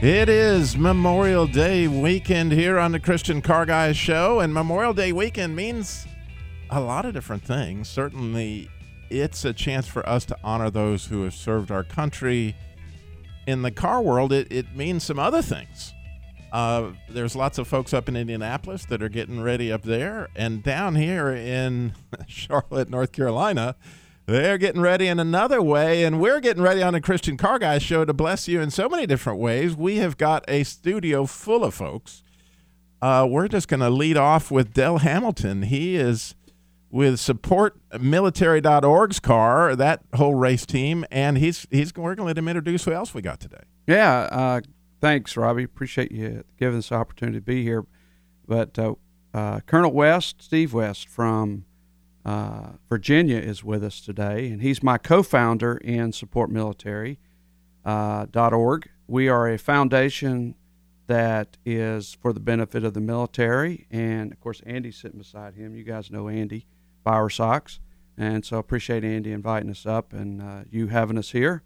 It is Memorial Day weekend here on the Christian Car Guys show, and Memorial Day weekend means a lot of different things. Certainly, it's a chance for us to honor those who have served our country. In the car world, it, it means some other things. Uh, there's lots of folks up in Indianapolis that are getting ready up there, and down here in Charlotte, North Carolina, they're getting ready in another way, and we're getting ready on the Christian Car Guy show to bless you in so many different ways. We have got a studio full of folks. Uh, we're just going to lead off with Dell Hamilton. He is with supportmilitary.org's car, that whole race team, and he's he's we're going to let him introduce who else we got today. Yeah, uh, thanks, Robbie. Appreciate you giving us the opportunity to be here. But uh, uh Colonel West, Steve West from uh, Virginia is with us today, and he's my co-founder in supportmilitary.org. Uh, we are a foundation that is for the benefit of the military, and of course, Andy's sitting beside him. You guys know Andy Bowersox, and so I appreciate Andy inviting us up and uh, you having us here.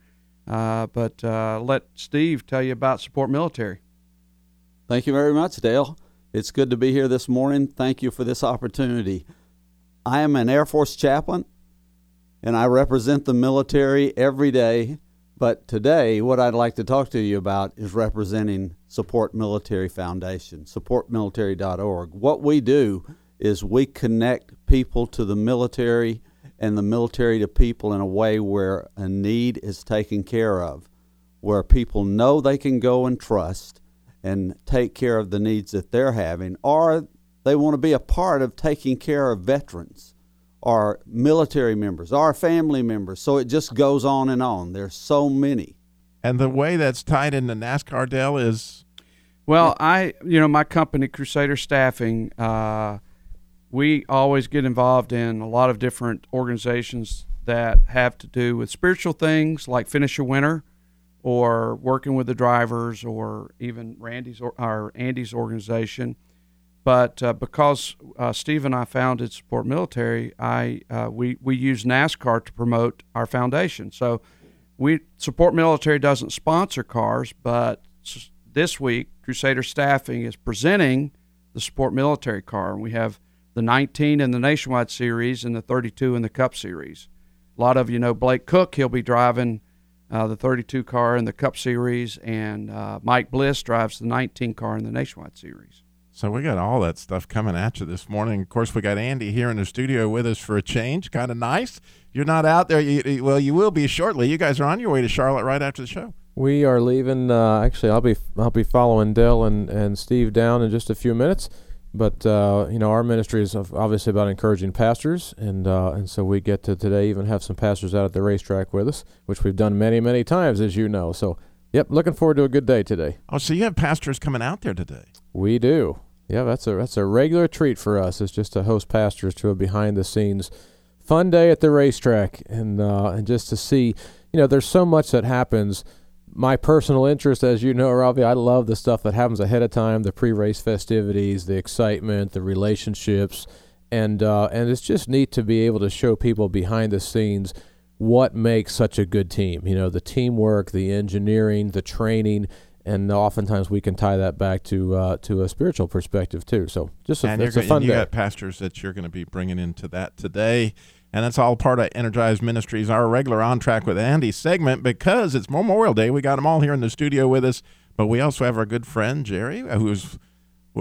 Uh, but uh, let Steve tell you about Support Military. Thank you very much, Dale. It's good to be here this morning. Thank you for this opportunity. I am an Air Force chaplain and I represent the military every day. But today, what I'd like to talk to you about is representing Support Military Foundation, supportmilitary.org. What we do is we connect people to the military and the military to people in a way where a need is taken care of, where people know they can go and trust and take care of the needs that they're having, or they want to be a part of taking care of veterans or military members, our family members. So it just goes on and on. There's so many. And the way that's tied into NASCAR, Dell, is well, I you know my company Crusader Staffing, uh, we always get involved in a lot of different organizations that have to do with spiritual things like Finish a Winner, or working with the drivers, or even Randy's or, or Andy's organization. But uh, because uh, Steve and I founded Support Military, I uh, we we use NASCAR to promote our foundation. So we Support Military doesn't sponsor cars, but this week Crusader Staffing is presenting the Support Military car, and we have the 19 in the Nationwide Series and the 32 in the Cup Series. A lot of you know Blake Koch; he'll be driving uh, the 32 car in the Cup Series, and uh, Mike Bliss drives the 19 car in the Nationwide Series. So we got all that stuff coming at you this morning. Of course, we got Andy here in the studio with us for a change. Kind of nice. You're not out there. You, well, you will be shortly. You guys are on your way to Charlotte right after the show. We are leaving. Uh, actually, I'll be I'll be following Dell and, and Steve down in just a few minutes. But uh, you know, our ministry is obviously about encouraging pastors, and uh, and so we get to today even have some pastors out at the racetrack with us, which we've done many many times, as you know. So, yep, looking forward to a good day today. Oh, so you have pastors coming out there today? We do. Yeah, that's a that's a regular treat for us. It's just to host pastors to a behind the scenes fun day at the racetrack, and uh, and just to see, you know, there's so much that happens. My personal interest, as you know, Robbie, I love the stuff that happens ahead of time, the pre-race festivities, the excitement, the relationships, and uh, and it's just neat to be able to show people behind the scenes what makes such a good team. You know, the teamwork, the engineering, the training and oftentimes we can tie that back to uh, to a spiritual perspective too. So just a, and it's a fun and you day. got pastors that you're going to be bringing into that today, and that's all part of Energized Ministries, our regular on track with Andy segment because it's Memorial Day. We got them all here in the studio with us, but we also have our good friend Jerry, who's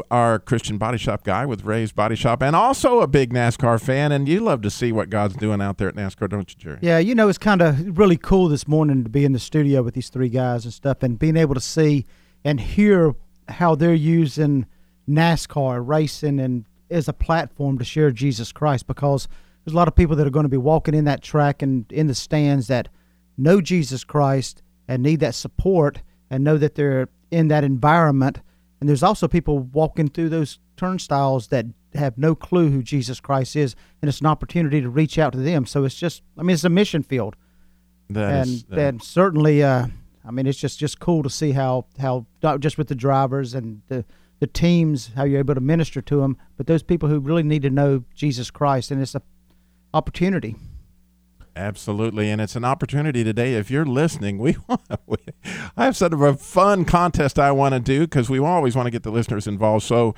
our Christian body shop guy with Ray's Body Shop, and also a big NASCAR fan. And you love to see what God's doing out there at NASCAR, don't you, Jerry? Yeah, you know, it's kind of really cool this morning to be in the studio with these three guys and stuff, and being able to see and hear how they're using NASCAR racing and as a platform to share Jesus Christ because there's a lot of people that are going to be walking in that track and in the stands that know Jesus Christ and need that support and know that they're in that environment And there's also people walking through those turnstiles that have no clue who Jesus Christ is, and it's an opportunity to reach out to them. So it's just, I mean, it's a mission field, That and is- that- and certainly, uh, I mean, it's just just cool to see how how not just with the drivers and the the teams how you're able to minister to them, but those people who really need to know Jesus Christ, and it's a opportunity. Absolutely, and it's an opportunity today. If you're listening, we, we I have sort of a fun contest I want to do because we always want to get the listeners involved. So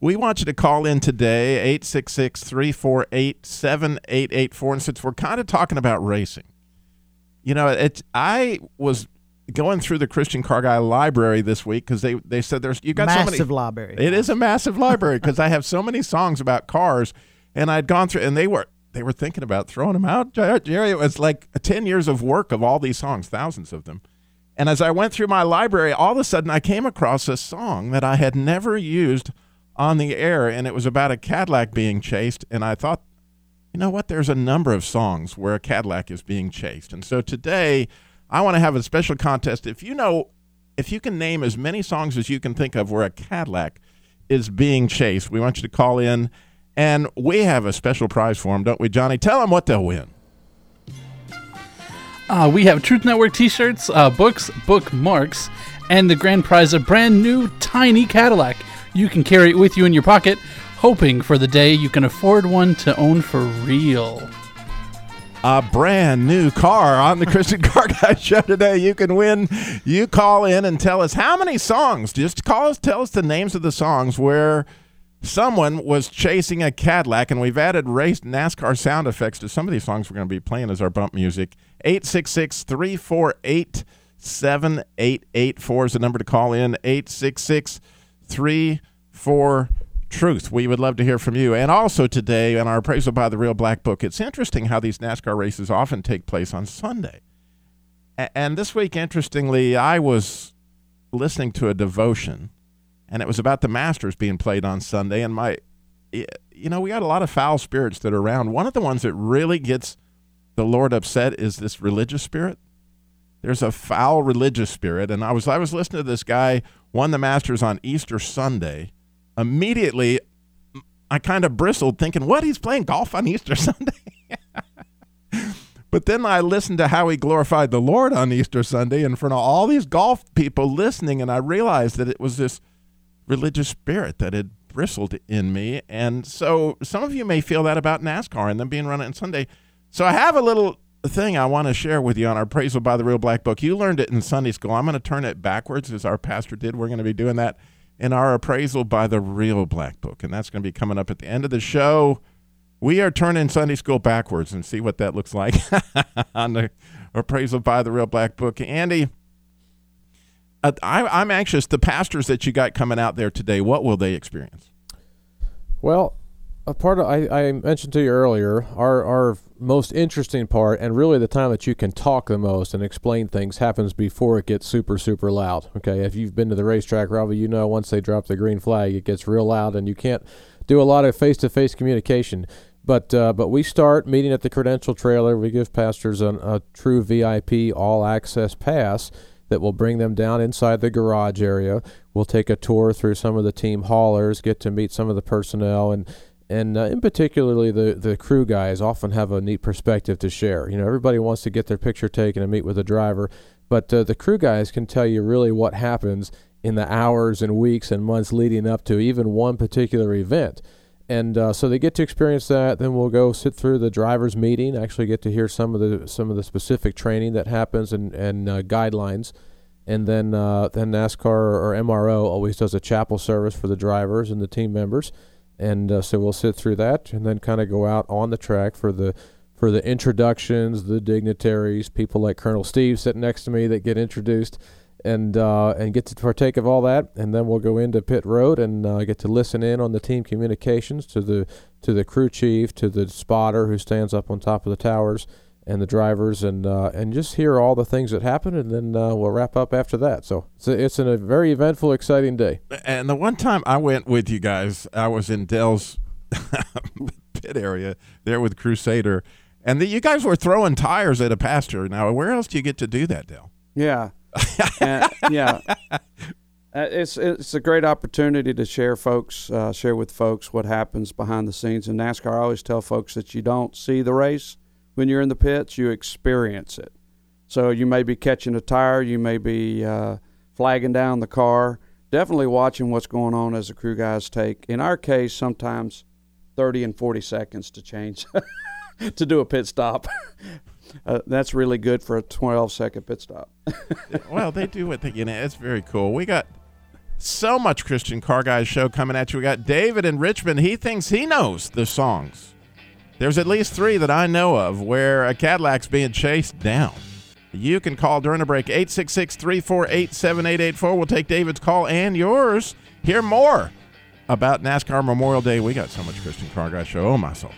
we want you to call in today 866-348-7884 and since we're kind of talking about racing. You know, it's I was going through the Christian Car Guy library this week cuz they they said there's you got so many Massive library. it is a massive library because I have so many songs about cars, and I'd gone through, and they were they were thinking about throwing them out. Uh, Jerry, it was like ten years of work of all these songs, thousands of them. And as I went through my library, all of a sudden I came across a song that I had never used on the air, and it was about a Cadillac being chased. And I thought, you know what? There's a number of songs where a Cadillac is being chased. And so today, I want to have a special contest. If you know, if you can name as many songs as you can think of where a Cadillac is being chased, we want you to call in. And we have a special prize for them, don't we, Johnny? Tell them what they'll win. Uh, we have Truth Network T-shirts, uh, books, bookmarks, and the grand prize a brand new tiny Cadillac. You can carry it with you in your pocket, hoping for the day you can afford one to own for real. a brand new car on the Christian Car Guy Show today. You can win. You call in and tell us how many songs. Just call us, tell us the names of the songs where someone was chasing a Cadillac, and we've added race NASCAR sound effects to some of these songs we're going to be playing as our bump music. 866 348 7884 is the number to call in. 866 34 Truth. We would love to hear from you. And also today in our appraisal by the Real Black Book, it's interesting how these NASCAR races often take place on Sunday. And this week, interestingly, I was listening to a devotion, and it was about the Masters being played on Sunday. And my, you know, we got a lot of foul spirits that are around. One of the ones that really gets the Lord upset is this religious spirit. There's a foul religious spirit, and I was I was listening to this guy won the Masters on Easter Sunday. Immediately, I kind of bristled, thinking, "What? He's playing golf on Easter Sunday?" But then I listened to how he glorified the Lord on Easter Sunday in front of all these golf people listening, and I realized that it was this religious spirit that had bristled in me. And so some of you may feel that about NASCAR and them being run on Sunday. So I have a little thing I want to share with you on our appraisal by the Real Black Book. You learned it in Sunday school. I'm going to turn it backwards as our pastor did. We're going to be doing that in our appraisal by the Real Black Book, and that's going to be coming up at the end of the show. We are turning Sunday school backwards and see what that looks like on the appraisal by the Real Black Book. Andy, uh, I, I'm anxious. The pastors that you got coming out there today, what will they experience? Well, a part of I, I mentioned to you earlier, our our most interesting part, and really the time that you can talk the most and explain things happens before it gets super super loud. Okay, if you've been to the racetrack, Robbie, you know once they drop the green flag, it gets real loud, and you can't do a lot of face to face communication. But uh, but we start meeting at the credential trailer. We give pastors an, a true VIP all access pass that will bring them down inside the garage area. We'll take a tour through some of the team haulers, get to meet some of the personnel, and and uh, in particularly the the crew guys often have a neat perspective to share. You know, everybody wants to get their picture taken and meet with the driver, but uh, the crew guys can tell you really what happens in the hours and weeks and months leading up to even one particular event. And uh, so they get to experience that. Then we'll go sit through the drivers' meeting. Actually, get to hear some of the some of the specific training that happens and and uh, guidelines. And then uh, then NASCAR or MRO always does a chapel service for the drivers and the team members. And uh, so we'll sit through that, and then kind of go out on the track for the for the introductions, the dignitaries, people like Colonel Steve sitting next to me that get introduced, and uh, and get to partake of all that, and then we'll go into pit road and uh, get to listen in on the team communications to the to the crew chief, to the spotter who stands up on top of the towers, and the drivers, and uh, and just hear all the things that happen, and then uh, we'll wrap up after that. So it's a, it's a very eventful, exciting day. And the one time I went with you guys, I was in Dell's pit area there with Crusader, and the, you guys were throwing tires at a pasture. Now, where else do you get to do that, Dell? Yeah. And- yeah. Uh, it's it's a great opportunity to share folks uh, share with folks what happens behind the scenes in NASCAR. I always tell folks that you don't see the race when you're in the pits, you experience it. So you may be catching a tire, you may be uh, flagging down the car. Definitely watching what's going on as the crew guys take. In our case, sometimes 30 and 40 seconds to change to do a pit stop. Uh, that's really good for a 12 second pit stop. well, they do what they you know. It's very cool. We got so much Christian Car Guys show coming at you. We got David in Richmond. He thinks he knows the songs. There's at least three that I know of where a Cadillac's being chased down. You can call during the break 866 348 7884. We'll take David's call and yours. Hear more about NASCAR Memorial Day. We got so much Christian Car Guys show. Oh, my soul.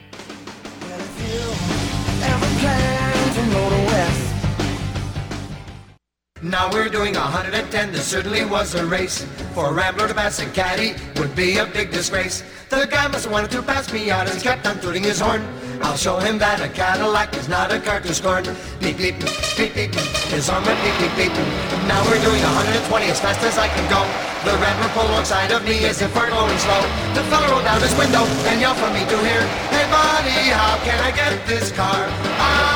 Now we're doing 110, this certainly was a race. For a Rambler to pass a caddy would be a big disgrace. The guy must have wanted to pass me out as he kept on tooting his horn. I'll show him that a Cadillac is not a car to scorn. Beep beep, beep beep, his horn went beep beep beep. Now we're doing 120 as fast as I can go. The Rambler pulled alongside of me as if we're going slow. The fella rolled down his window and yelled for me to hear. Hey buddy, how can I get this car out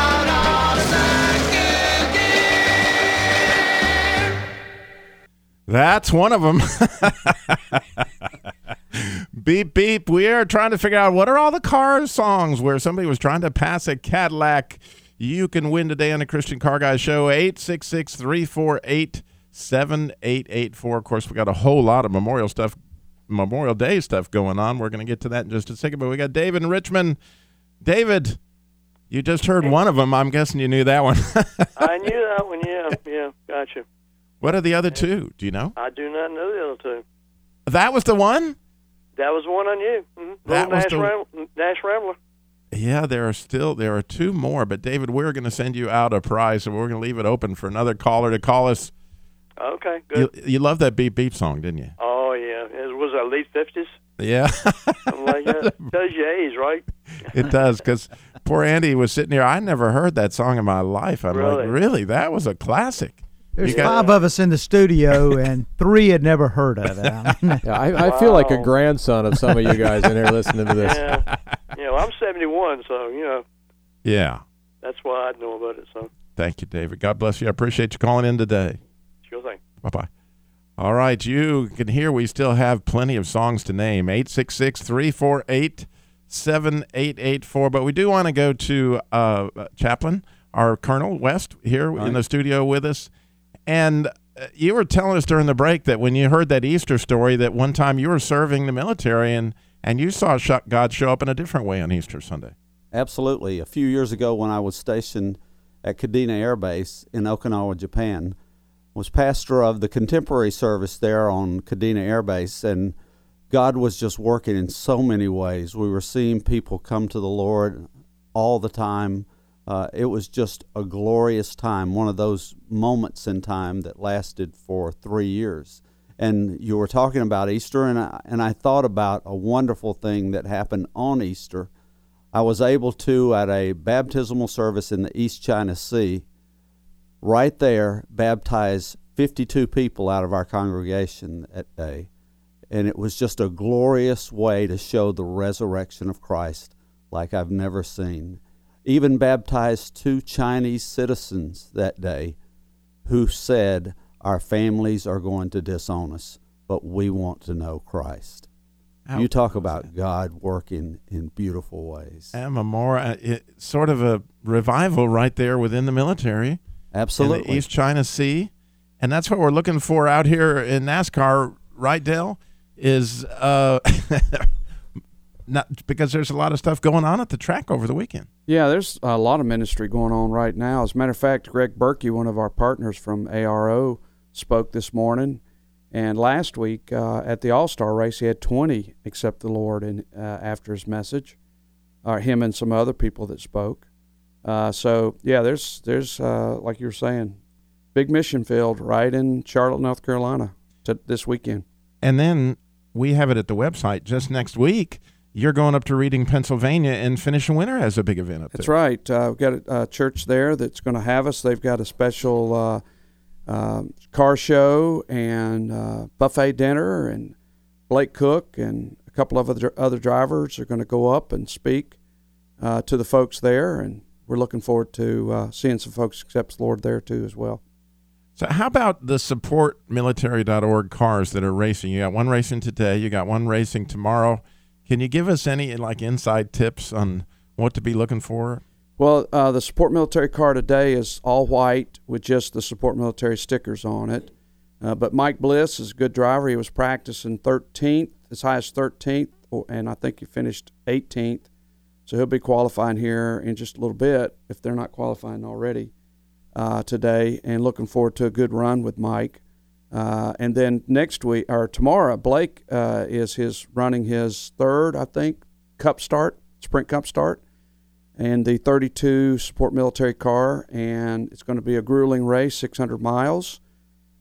That's one of them. beep beep. We are trying to figure out what are all the car songs where somebody was trying to pass a Cadillac. You can win today on the Christian Car Guy Show. 866 348 7884. Of course, we got a whole lot of Memorial stuff, Memorial Day stuff going on. We're going to get to that in just a second. But we got David in Richmond. David, you just heard one of them. I'm guessing you knew that one. I knew that one. Yeah, yeah, gotcha. What are the other two? Do you know? I do not know the other two. That was the one? That was one I knew. Mm-hmm. That was Nash, the- Ram- Nash Rambler. Yeah, there are still there are two more, but David, we're going to send you out a prize, so we're going to leave it open for another caller to call us. Okay, good. You, you love that beep beep song, didn't you? oh yeah, it was that late fifties. Yeah, I'm like, yeah, tells you age, right? it does. Because poor Andy was sitting here. I never heard that song in my life. I'm Really? like, really? That was a classic. There's You got- five of us in the studio, and three had never heard of it. Yeah, I, I feel like a grandson of some of you guys in here listening to this. Yeah, yeah. Well, I'm 71, so you know Yeah. that's why I know about it. So Thank you, David. God bless you. I appreciate you calling in today. sure thing. Bye bye. All right, you can hear we still have plenty of songs to name 866 348 7884. But we do want to go to uh, Chaplain, our Colonel West, here in the studio with us. And uh, you were telling us during the break that when you heard that Easter story, that one time you were serving the military and, and you saw God show up in a different way on Easter Sunday. Absolutely. A few years ago, when I was stationed at Kadena Air Base in Okinawa, Japan, was pastor of the contemporary service there on Kadena Air Base, and God was just working in so many ways. We were seeing people come to the Lord all the time. Uh, it was just a glorious time, one of those moments in time that lasted for three years. And you were talking about Easter, and I, and I thought about a wonderful thing that happened on Easter. I was able to, at a baptismal service in the East China Sea, right there, baptize 52 people out of our congregation that day. And it was just a glorious way to show the resurrection of Christ like I've never seen. Even baptized two Chinese citizens that day who said, Our families are going to disown us, but we want to know Christ. You talk about God working in beautiful ways. And Memorial, it, sort of a revival right there within the military. in Absolutely. the East China Sea, and that's what we're looking for out here in NASCAR. Right, Dale is uh, not because there's a lot of stuff going on at the track over the weekend. Yeah, there's a lot of ministry going on right now. As a matter of fact, Greg Berkey, one of our partners from ARO, spoke this morning. And last week uh, at the All Star race, he had 20 accept the Lord in, uh, after his message, or him and some other people that spoke. Uh, so yeah, there's there's uh, like you were saying, big mission field right in Charlotte, North Carolina, to this weekend. And then we have it at the website just next week. You're going up to Reading, Pennsylvania, and Finish a Winner has a big event up That's there. That's right. Uh, we've got a, a church there that's going to have us. They've got a special uh, um, car show and uh, buffet dinner, and Blake Koch and a couple of other other drivers are going to go up and speak uh, to the folks there, and we're looking forward to uh, seeing some folks accept the Lord there too as well. So, how about the supportmilitary.org cars that are racing? You got one racing today, you got one racing tomorrow. Can you give us any like inside tips on what to be looking for? Well, uh, the support military car today is all white with just the support military stickers on it. Uh, but Mike Bliss is a good driver. He was practicing 13th, as high as 13th, and I think he finished 18th. So he'll be qualifying here in just a little bit if they're not qualifying already uh, today. And looking forward to a good run with Mike. Uh, and then next week or tomorrow, Blake uh, is his running his third, I think, Cup start, Sprint Cup start and the 32 support military car, and it's going to be a grueling race, 600 miles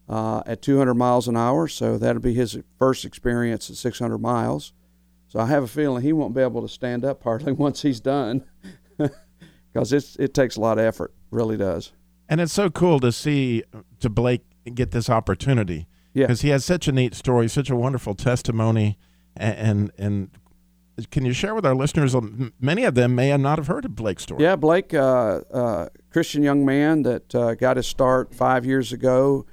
uh, at 200 miles an hour. So that'll be his first experience at 600 miles. So I have a feeling he won't be able to stand up hardly once he's done, because it takes a lot of effort, really does. And it's so cool to see to Blake get this opportunity. Yeah, because he has such a neat story, such a wonderful testimony, and and, and can you share with our listeners? Um, many of them may not have heard of Blake's story. Yeah, Blake, uh, uh, Christian young man that uh, got his start five years ago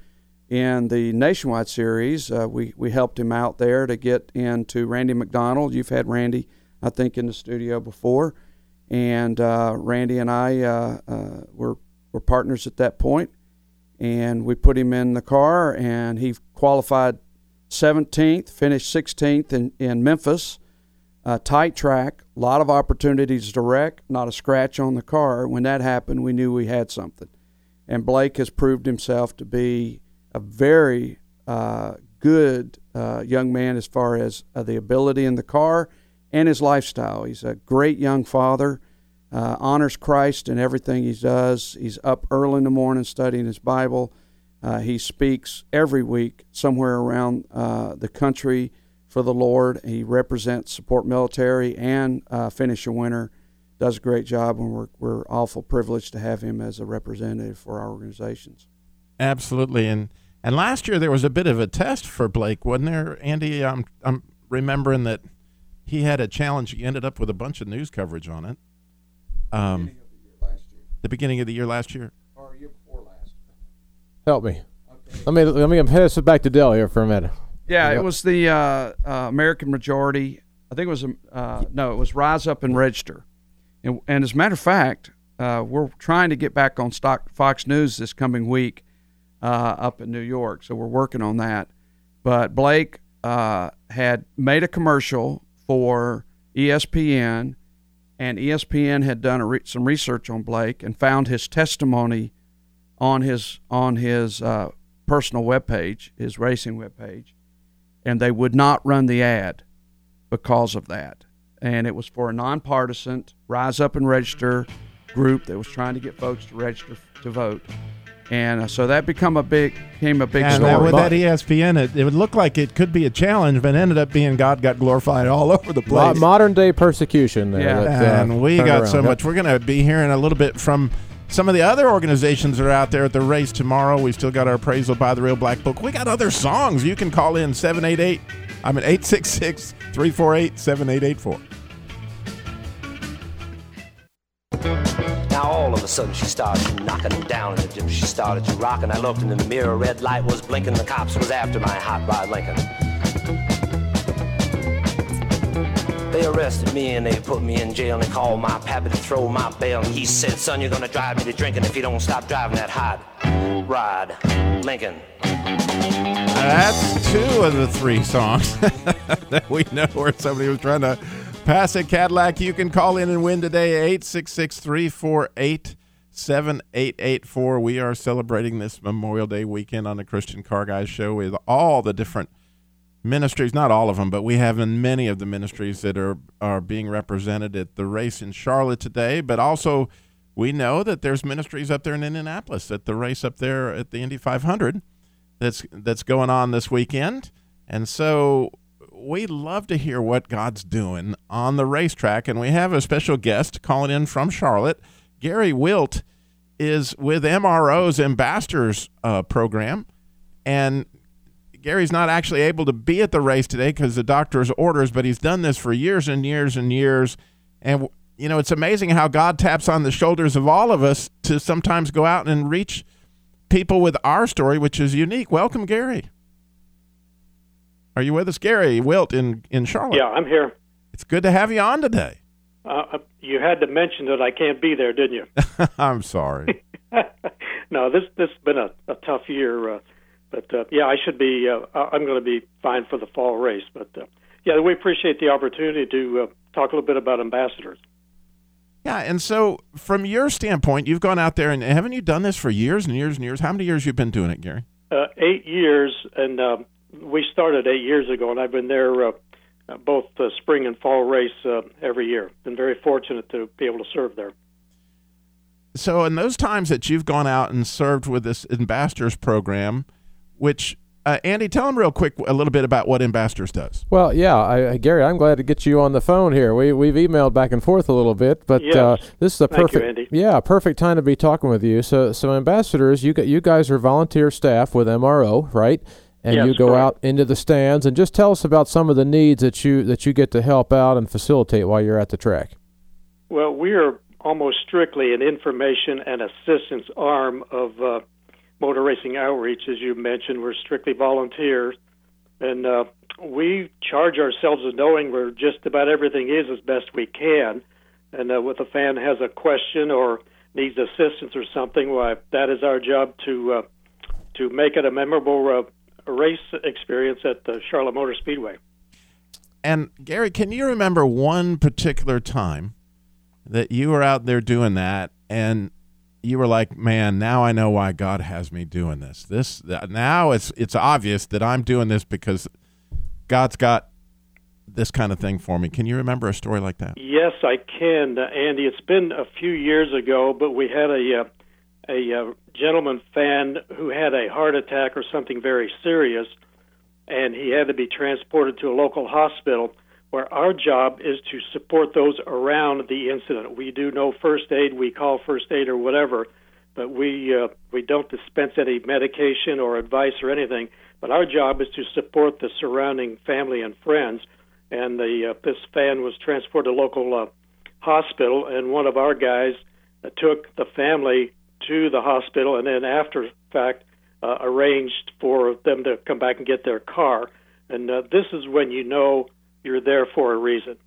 in the Nationwide Series. Uh, we we helped him out there to get into Randy MacDonald. You've had Randy, I think, in the studio before, and uh, Randy and I uh, were were partners at that point, and we put him in the car, and he qualified 17th, finished 16th in, in Memphis tight track, a lot of opportunities to wreck, not a scratch on the car. When that happened, we knew we had something. And Blake has proved himself to be a very uh, good uh, young man as far as uh, the ability in the car and his lifestyle. He's a great young father, uh, honors Christ in everything he does. He's up early in the morning studying his Bible. Uh, he speaks every week somewhere around the country for the Lord. He represents support military and uh, finish a winner. Does a great job, and we're we're awful privileged to have him as a representative for our organizations. Absolutely, and and last year there was a bit of a test for Blake, wasn't there, Andy? I'm I'm remembering that he had a challenge. He ended up with a bunch of news coverage on it. Um, the beginning of the year last year. Or year before last. Help me. Okay. Let me let me pass it back to Dell here for a minute. Yeah, it was the uh, uh, American majority. I think it was uh, no, it was Rise Up and Register. And, and as a matter of fact, uh, we're trying to get back on stock Fox News this coming week uh, up in New York, so we're working on that. But Blake uh, had made a commercial for ESPN, and ESPN had done re- some research on Blake and found his testimony on his on his uh, personal webpage, his racing webpage and they would not run the ad because of that. And it was for a nonpartisan Rise Up and Register group that was trying to get folks to register to vote. And uh, so that become a big became a big and story. That, with that ESPN, it, it would look like it could be a challenge, but ended up being God got glorified all over the place. Modern day persecution. There yeah, that, uh, and we got so much. We're going to be hearing a little bit from some of the other organizations that are out there at the race tomorrow. We still got our appraisal by the Real Black Book. We got other songs. You can call in 788, I mean 866 348 7884. All of a sudden she started knocking him down in the gym. She started to rock, and I looked in the mirror. Red light was blinking. The cops was after my hot rod Lincoln. They arrested me and they put me in jail and called my pappy to throw my bail. And he said, son, you're gonna drive me to drinking if you don't stop driving that hot rod Lincoln. That's two of the three songs that we know where somebody was trying to pass a Cadillac. You can call in and win today, 866 348 7884. We are celebrating this Memorial Day weekend on the Christian Car Guys show with all the different ministries, not all of them, but we have in many of the ministries that are are being represented at the race in Charlotte today. But also, we know that there's ministries up there in Indianapolis at the race up there at the Indy 500 that's that's going on this weekend, and so we love to hear what God's doing on the racetrack. And we have a special guest calling in from Charlotte, Gary Wilt is with MRO's Ambassadors uh, program, and Gary's not actually able to be at the race today because the doctor's orders, but he's done this for years and years and years. And, you know, it's amazing how God taps on the shoulders of all of us to sometimes go out and reach people with our story, which is unique. Welcome, Gary. Are you with us, Gary Wilt in, in Charlotte? Yeah, I'm here. It's good to have you on today. Uh, you had to mention that I can't be there, didn't you? I'm sorry. no, this this has been a, a tough year, uh, but uh, yeah, I should be. Uh, I'm going to be fine for the fall race. But uh, yeah, we appreciate the opportunity to uh, talk a little bit about ambassadors. Yeah, and so from your standpoint, you've gone out there and haven't you done this for years and years and years? How many years you've been doing it, Gary? Uh, eight years, and uh, we started eight years ago, and I've been there uh, both the spring and fall race uh, every year. Been very fortunate to be able to serve there. So, in those times that you've gone out and served with this ambassadors program, which uh, Andy, tell them real quick a little bit about what Ambassadors does. Well, yeah, I, Gary, I'm glad to get you on the phone here. We we've emailed back and forth a little bit, but yes. uh, this is a Thank perfect, you, yeah, perfect time to be talking with you. So, so Ambassadors, you you guys are volunteer staff with MRO, right? And Yes, you go correct. out into the stands and just tell us about some of the needs that you that you get to help out and facilitate while you're at the track. Well, we are almost strictly an information and assistance arm of uh, motor racing outreach, as you mentioned. We're strictly volunteers, and uh, we charge ourselves with knowing where just about everything is as best we can. And uh, if a fan has a question or needs assistance or something, why that is our job to uh, to make it a memorable uh, race experience at the Charlotte Motor Speedway. And Gary, can you remember one particular time that you were out there doing that and you were like, "Man, now I know why God has me doing this. This now it's it's obvious that I'm doing this because God's got this kind of thing for me." Can you remember a story like that? Yes, I can, Andy. It's been a few years ago, but we had a uh, a uh, gentleman fan who had a heart attack or something very serious, and he had to be transported to a local hospital. Where our job is to support those around the incident. We do no first aid. We call first aid or whatever, but we uh, we don't dispense any medication or advice or anything. But our job is to support the surrounding family and friends. And the uh, this fan was transported to local uh, hospital, and one of our guys uh, took the family to the hospital, and then after fact uh, arranged for them to come back and get their car. And uh, this is when you know you're there for a reason.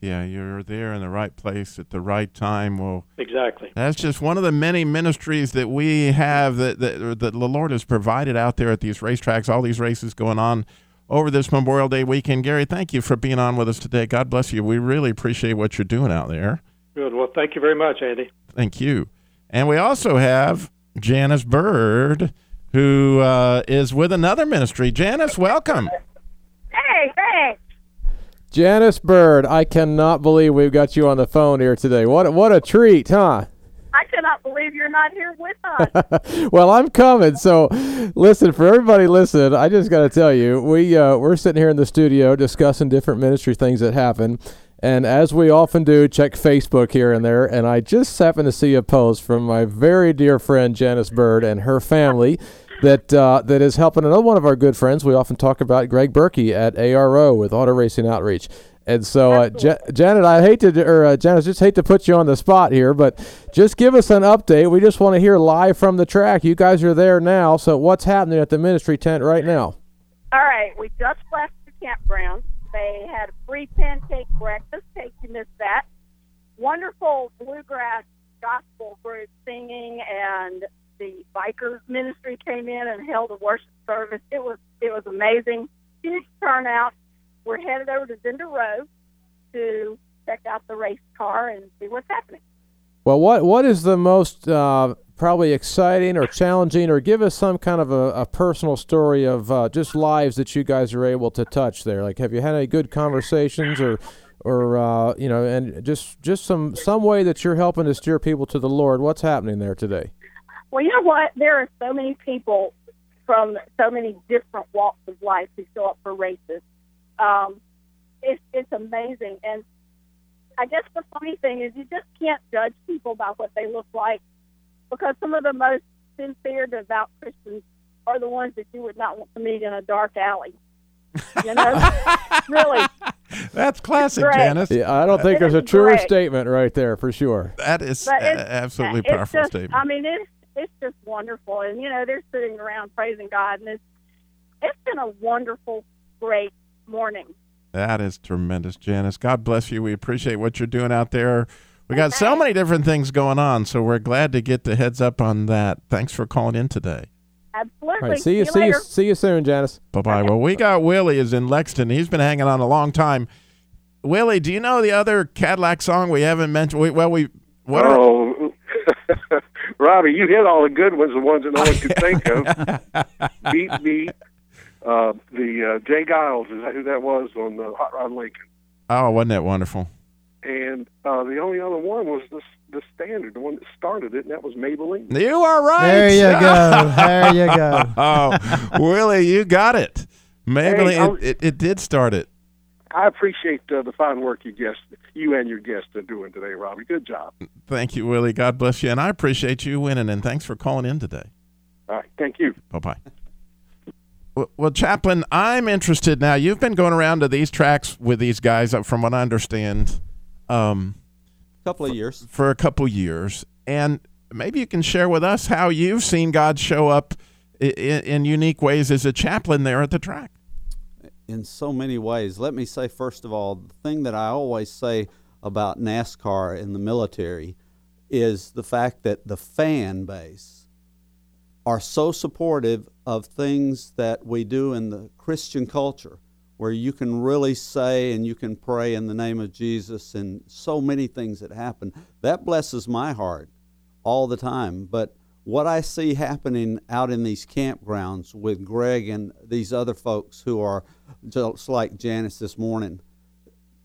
Yeah, you're there in the right place at the right time. Well, Exactly. That's just one of the many ministries that we have that, that, that the Lord has provided out there at these racetracks, all these races going on over this Memorial Day weekend. Gary, thank you for being on with us today. God bless you. We really appreciate what you're doing out there. Good. Well, thank you very much, Andy. Thank you. And we also have Janice Bird, who uh, is with another ministry. Janice, welcome. Hey, thanks. Janice Bird, I cannot believe we've got you on the phone here today. What what a treat, huh? I cannot believe you're not here with us. well, I'm coming. So, listen for everybody. Listen, I just got to tell you, we uh, we're sitting here in the studio discussing different ministry things that happen, and as we often do, check Facebook here and there. And I just happened to see a post from my very dear friend Janice Bird and her family. That uh, that is helping another one of our good friends. We often talk about Greg Berkey at ARO with Auto Racing Outreach. And so, uh, Ja- Janet, I hate to, or uh, Janet, just hate to put you on the spot here, but just give us an update. We just want to hear live from the track. You guys are there now, so what's happening at the ministry tent right now? All right, we just left the campground. They had a free pancake breakfast. In case you missed that. Wonderful bluegrass gospel group singing, and the bikers ministry came in and held a worship service. It was it was amazing. Huge turnout. We're headed over to Zinder Road to check out the race car and see what's happening. Well, what what is the most uh, probably exciting or challenging, or give us some kind of a, a personal story of uh, just lives that you guys are able to touch there? Like, have you had any good conversations, or or uh, you know, and just just some some way that you're helping to steer people to the Lord? What's happening there today? Well, you know what? There are so many people from so many different walks of life who show up for races. Um, it's it's amazing, and I guess the funny thing is you just can't judge people by what they look like. Because some of the most sincere, devout Christians are the ones that you would not want to meet in a dark alley. You know, really. That's classic. Janice. Yeah, I don't think It there's a truer great. statement right there for sure. That is But a- absolutely it's powerful just, statement. I mean, it's it's just wonderful, and you know they're sitting around praising God, and it's it's been a wonderful, great morning. That is tremendous, Janice. God bless you. We appreciate what you're doing out there. We got so many different things going on, so we're glad to get the heads up on that. Thanks for calling in today. Absolutely. All right, see you, see you, later. see you soon, Janice. Bye bye. Well, we got Willie is in Lexington. He's been hanging on a long time. Willie, do you know the other Cadillac song we haven't mentioned? We, well, we what are, oh, Robbie, you hit all the good ones, the ones that no one could think of. Beat Me, uh, the uh, Jay Giles, is that who that was on the Hot Rod Lincoln? oh, wasn't that wonderful? And uh, the only other one was the the standard, the one that started it, and that was Maybelline. You are right. There you go. There you go. oh, Willie, you got it. Maybe Hey, I'll- it, it, it did start it. I appreciate uh, the fine work you guests, you and your guests are doing today, Robbie. Good job. Thank you, Willie. God bless you. And I appreciate you winning, and thanks for calling in today. All right, thank you. Bye bye. Well, well, Chaplain, I'm interested now. You've been going around to these tracks with these guys, uh, from what I understand, um, couple of years. for a couple years. And maybe you can share with us how you've seen God show up in, in unique ways as a chaplain there at the track. in so many ways. Let me say, first of all, the thing that I always say about NASCAR in the military is the fact that the fan base are so supportive of things that we do in the Christian culture, where you can really say and you can pray in the name of Jesus and so many things that happen. That blesses my heart all the time. But what I see happening out in these campgrounds with Greg and these other folks who are just like Janice this morning,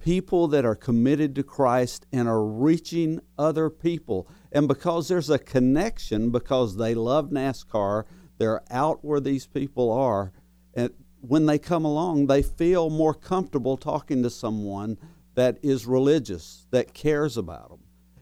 people that are committed to Christ and are reaching other people. And because there's a connection, because they love NASCAR, they're out where these people are. And when they come along, they feel more comfortable talking to someone that is religious, that cares about them.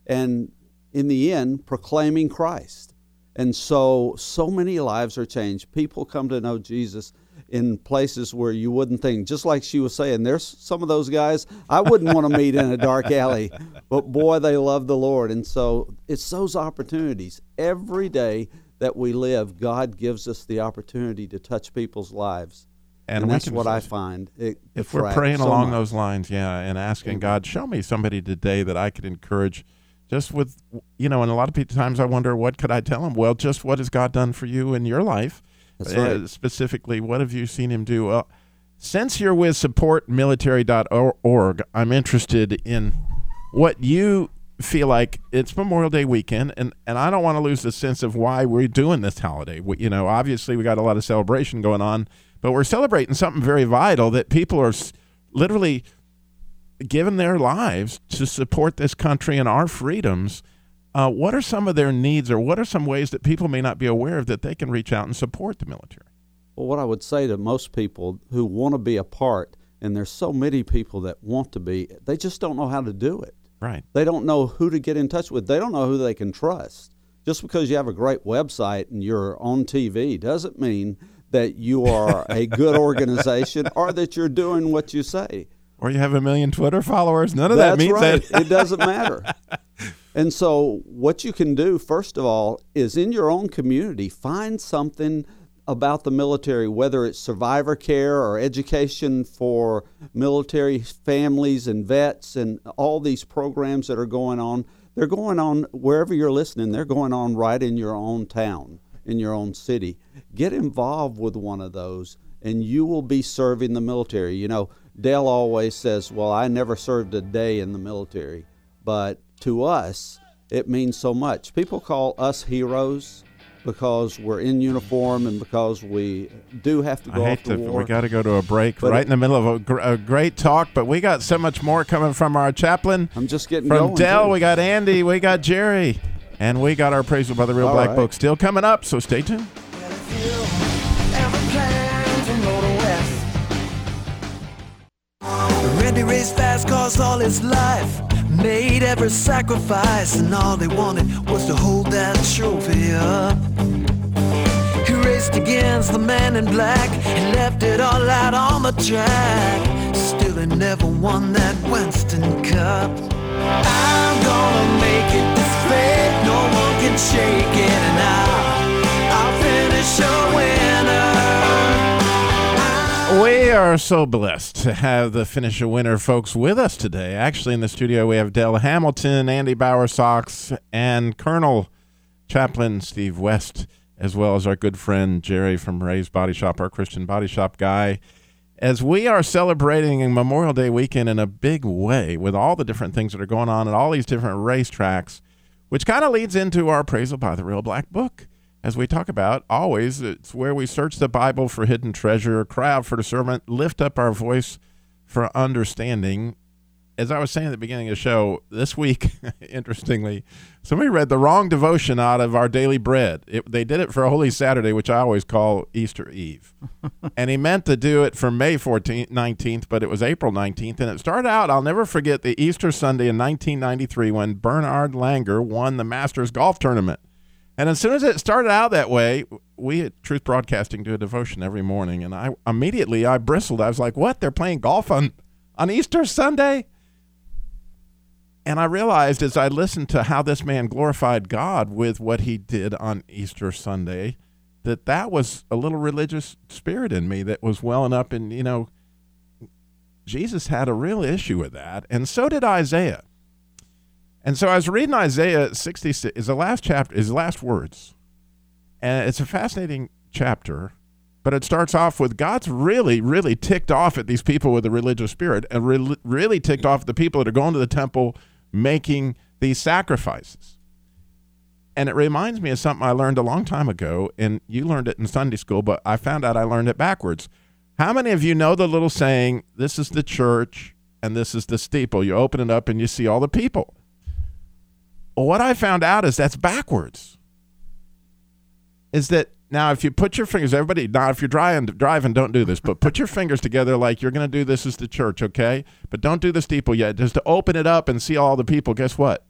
And in the end, proclaiming Christ. And so, so many lives are changed. People come to know Jesus in places where you wouldn't think. Just like she was saying, there's some of those guys I wouldn't want to meet in a dark alley, but boy, they love the Lord. And so, it's those opportunities. Every day that we live, God gives us the opportunity to touch people's lives. And And, that's what I find. It, if we're praying so along much. those lines, yeah, and asking God, show me somebody today that I could encourage. Just with, you know, and a lot of times I wonder, what could I tell them? Well, just what has God done for you in your life? That's Uh, specifically, what have you seen Him do? Well, since you're with supportmilitary.org, I'm interested in what you feel like it's Memorial Day weekend, and, and I don't want to lose the sense of why we're doing this holiday. We, you know, obviously we got a lot of celebration going on, but we're celebrating something very vital that people are literally giving their lives to support this country and our freedoms. Uh, what are some of their needs, or what are some ways that people may not be aware of that they can reach out and support the military? Well, what I would say to most people who want to be a part, and there's so many people that want to be, they just don't know how to do it. Right. They don't know who to get in touch with. They don't know who they can trust. Just because you have a great website and you're on TV doesn't mean that you are a good organization or that you're doing what you say. Or you have a million Twitter followers. None of that means right. that. it doesn't matter. And so, what you can do, first of all, is in your own community, find something about the military, whether it's survivor care or education for military families and vets, and all these programs that are going on. They're going on wherever you're listening, they're going on right in your own town, in your own city. Get involved with one of those, and you will be serving the military. You know, Dale always says, Well, I never served a day in the military. But to us, it means so much. People call us heroes because we're in uniform and because we do have to I go hate off to to. war. We got to go to a break But right it- in the middle of a, gr- a great talk, but we got so much more coming from our chaplain. I'm just getting from going, Dell. We got Andy. We got Jerry, and we got our appraisal by the Real All Black right. Book still coming up. So stay tuned. Randy raced fast cars all his life. made every sacrifice, and all they wanted was to hold that trophy up. He raced against the man in black and left it all out on the track. Still, he never won that Winston Cup. I'm gonna make it this fate, shake it, and I'll, I'll finish a winner. We are so blessed to have the Finish a Winner folks with us today. Actually, in the studio, we have Dell Hamilton, Andy Bauer Sox, and Colonel Chaplain Steve West, as well as our good friend Jerry from Ray's Body Shop, our Christian Body Shop guy. As we are celebrating Memorial Day weekend in a big way with all the different things that are going on at all these different racetracks, which kind of leads into our appraisal by the Real Black Book as we talk about, always it's where we search the Bible for hidden treasure, cry out for discernment, lift up our voice for understanding. As I was saying at the beginning of the show, this week, interestingly, somebody read the wrong devotion out of our daily bread. It, they did it for Holy Saturday, which I always call Easter Eve. and he meant to do it for May 14th, 19th, but it was April 19th. And it started out, I'll never forget the Easter Sunday in 1993 when Bernhard Langer won the Masters Golf Tournament. And as soon as it started out that way, we at Truth Broadcasting do a devotion every morning, and I immediately I bristled. I was like, "What? They're playing golf on on Easter Sunday?" And I realized as I listened to how this man glorified God with what he did on Easter Sunday, that that was a little religious spirit in me that was welling up, and you know, Jesus had a real issue with that, and so did Isaiah. And so I was reading Isaiah 66, is the last chapter, is the last words. And it's a fascinating chapter, but it starts off with God's really, really ticked off at these people with a religious spirit and re- really ticked off the people that are going to the temple making these sacrifices. And it reminds me of something I learned a long time ago, and you learned it in Sunday school, but I found out I learned it backwards. How many of you know the little saying, this is the church and this is the steeple? You open it up and you see all the people. Well, what I found out is that's backwards. Is that now if you put your fingers, everybody, now if you're driving, driving, don't do this, but put your fingers together like you're going to do this as the church, okay? But don't do the steeple yet. Just to open it up and see all the people. Guess what?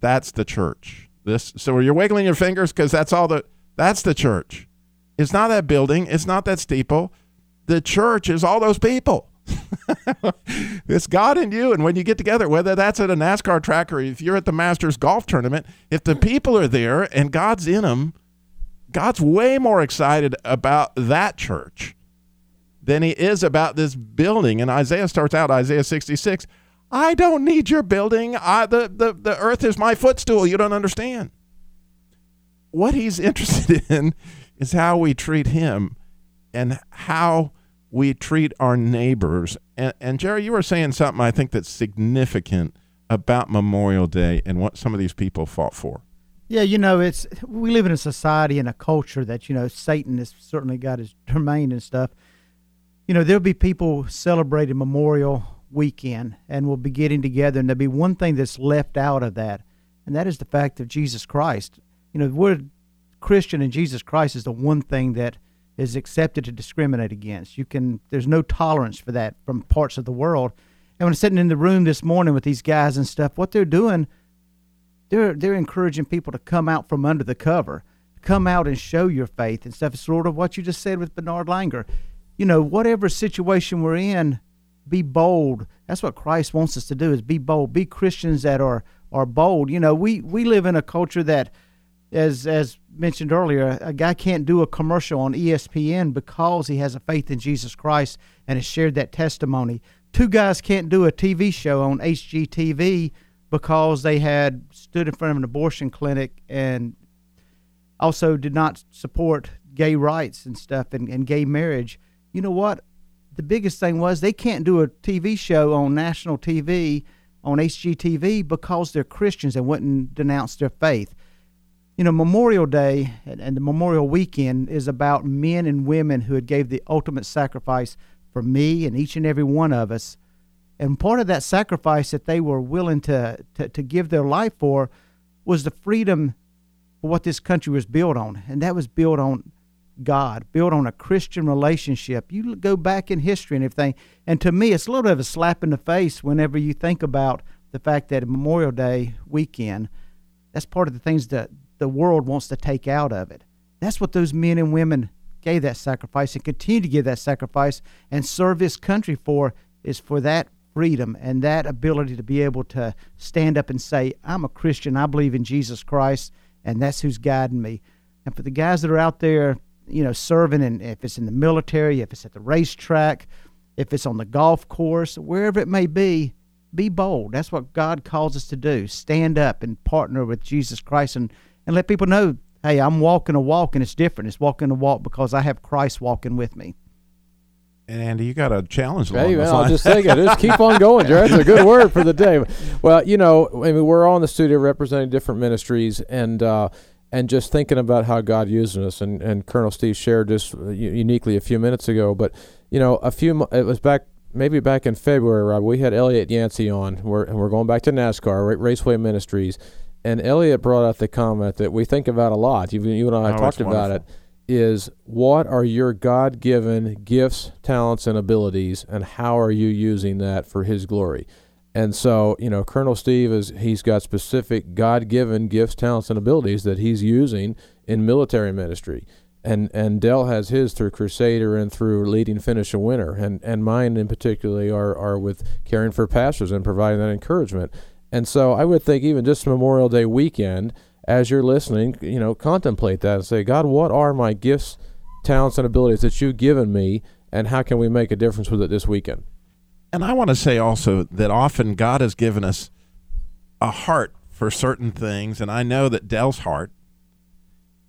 That's the church. This. So you're wiggling your fingers because that's all the. That's the church. It's not that building. It's not that steeple. The church is all those people. it's God in you. And when you get together, whether that's at a NASCAR track or if you're at the Masters golf tournament, if the people are there and God's in them, God's way more excited about that church than he is about this building. And Isaiah starts out, Isaiah 66, I don't need your building. I, the, the, the earth is my footstool. You don't understand. What he's interested in is how we treat him and how we treat our neighbors. And, and Jerry, you were saying something I think that's significant about Memorial Day and what some of these people fought for. Yeah, you know, it's we live in a society and a culture that you know Satan has certainly got his domain and stuff. You know, there'll be people celebrating Memorial Weekend, and we'll be getting together, and there'll be one thing that's left out of that, and that is the fact of Jesus Christ. You know, word Christian and Jesus Christ is the one thing that is accepted to discriminate against. You can there's no tolerance for that from parts of the world. And when I'm sitting in the room this morning with these guys and stuff, what they're doing, they're they're encouraging people to come out from under the cover, come out and show your faith and stuff. It's sort of what you just said with Bernhard Langer. You know, whatever situation we're in, be bold. That's what Christ wants us to do is be bold. Be Christians that are are bold. You know, we we live in a culture that as as mentioned earlier, a guy can't do a commercial on ESPN because he has a faith in Jesus Christ and has shared that testimony. Two guys can't do a TV show on HGTV because they had stood in front of an abortion clinic and also did not support gay rights and stuff and, and gay marriage. You know what? The biggest thing was they can't do a TV show on national TV on HGTV because they're Christians and wouldn't denounce their faith you know, Memorial Day and, and, the Memorial Weekend is about men and women who had gave the ultimate sacrifice for me and each and every one of us. And part of that sacrifice that they were willing to, to, to give their life for was the freedom for what this country was built on. And that was built on God, built on a Christian relationship. You go back in history and everything. And to me, it's a little bit of a slap in the face whenever you think about the fact that Memorial Day weekend, that's part of the things that the world wants to take out of it. That's what those men and women gave that sacrifice and continue to give that sacrifice and serve this country for is for that freedom and that ability to be able to stand up and say, I'm a Christian, I believe in Jesus Christ, and that's who's guiding me. And for the guys that are out there, you know, serving, and if it's in the military, if it's at the racetrack, if it's on the golf course, wherever it may be, be bold. That's what God calls us to do. Stand up and partner with Jesus Christ and, and let people know, hey, I'm walking a walk and it's different. It's walking a walk because I have Christ walking with me. And Andy, you got a challenge. along Hey, man, I'll just take it. Just keep on going, Jared. That's a good word for the day. Well, you know, I mean, we're all in the studio representing different ministries, and uh, and just thinking about how God using us. And, and Colonel Steve shared this uh, uniquely a few minutes ago. But you know, a few it was back maybe back in February, Rob. We had Elliot Yancey on. We're and we're going back to NASCAR, Raceway Ministries, and Elliot brought out the comment that we think about a lot. You, you and I Oh, talked about it is what are your God given gifts, talents, and abilities, and how are you using that for His glory? And so, you know, Colonel Steve is he's got specific God given gifts, talents, and abilities that he's using in military ministry. And and Dell has his through Crusader and through leading Finish a Winner. And and mine in particularly are, are with caring for pastors and providing that encouragement. And so I would think even just Memorial Day weekend, as you're listening, you know, contemplate that and say, God, what are my gifts, talents, and abilities that you've given me, and how can we make a difference with it this weekend? And I want to say also that often God has given us a heart for certain things, and I know that Dell's heart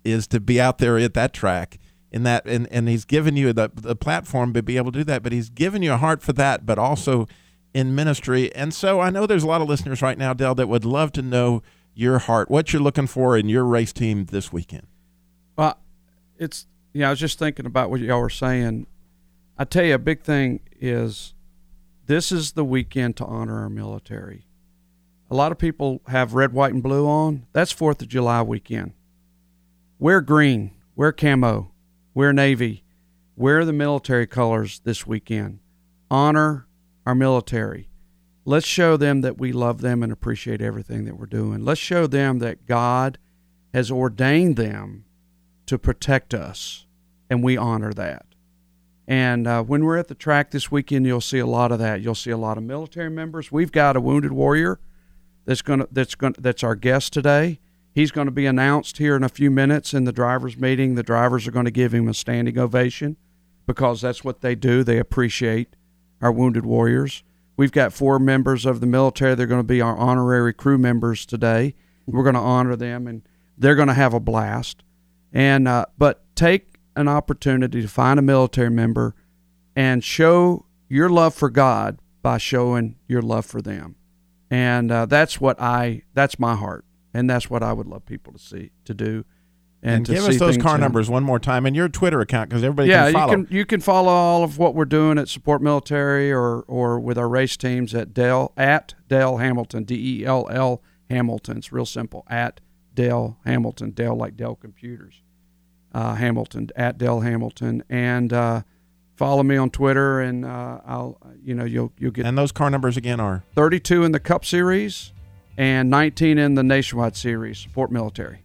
is to be out there at that track in that and, and he's given you the, the platform to be able to do that but he's given you a heart for that but also in ministry and so i know there's a lot of listeners right now dell that would love to know your heart what you're looking for in your race team this weekend Well, it's yeah. I was just thinking about what y'all were saying. I tell you, a big thing is this is the weekend to honor our military. A lot of people have red, white, and blue on. That's Fourth of July weekend. Wear green. Wear camo. Wear navy. Wear the military colors this weekend. Honor our military. Let's show them that we love them and appreciate everything that we're doing. Let's show them that God has ordained them to protect us, and we honor that. And uh, when we're at the track this weekend, you'll see a lot of that. You'll see a lot of military members. We've got a wounded warrior that's gonna that's gonna that's our guest today. He's going to be announced here in a few minutes in the drivers' meeting. The drivers are going to give him a standing ovation because that's what they do. They appreciate our wounded warriors. We've got four members of the military. They're going to be our honorary crew members today. We're going to honor them, and they're going to have a blast. And uh, but take an opportunity to find a military member and show your love for God by showing your love for them. And uh, that's what I that's my heart, and that's what I would love people to see to do. And, to give us those car numbers one more time and your twitter account because everybody yeah, can follow you can you can follow all of what we're doing at Support Military or or with our race teams at Dell at Dell Hamilton D E L L Hamilton. It's real simple at Dell Hamilton. Dell like Dell Computers. Uh, Hamilton at Dell Hamilton and uh, follow me on Twitter and uh, I'll you know you'll you'll get and those car numbers again are 32 in the Cup Series and 19 in the Nationwide Series. Support Military.